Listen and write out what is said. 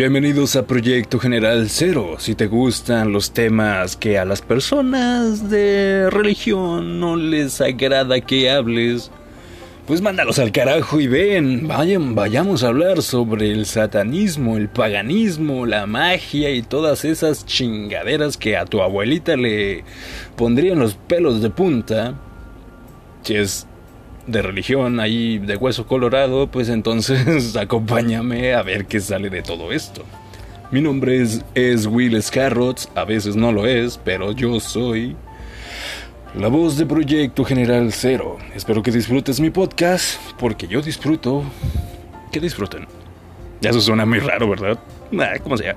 Bienvenidos a Proyecto General Cero. Si te gustan los temas que a las personas de religión no les agrada que hables, pues mándalos al carajo y ven, vayan, vayamos a hablar sobre el satanismo, el paganismo, la magia y todas esas chingaderas que a tu abuelita le pondrían los pelos de punta. Si es de religión ahí de hueso colorado, pues entonces acompáñame a ver qué sale de todo esto. Mi nombre es, es Will Scarrots, a veces no lo es, pero yo soy la voz de Proyecto General Cero. Espero que disfrutes mi podcast, porque yo disfruto que disfruten. Eso suena muy raro, ¿verdad? Como sea.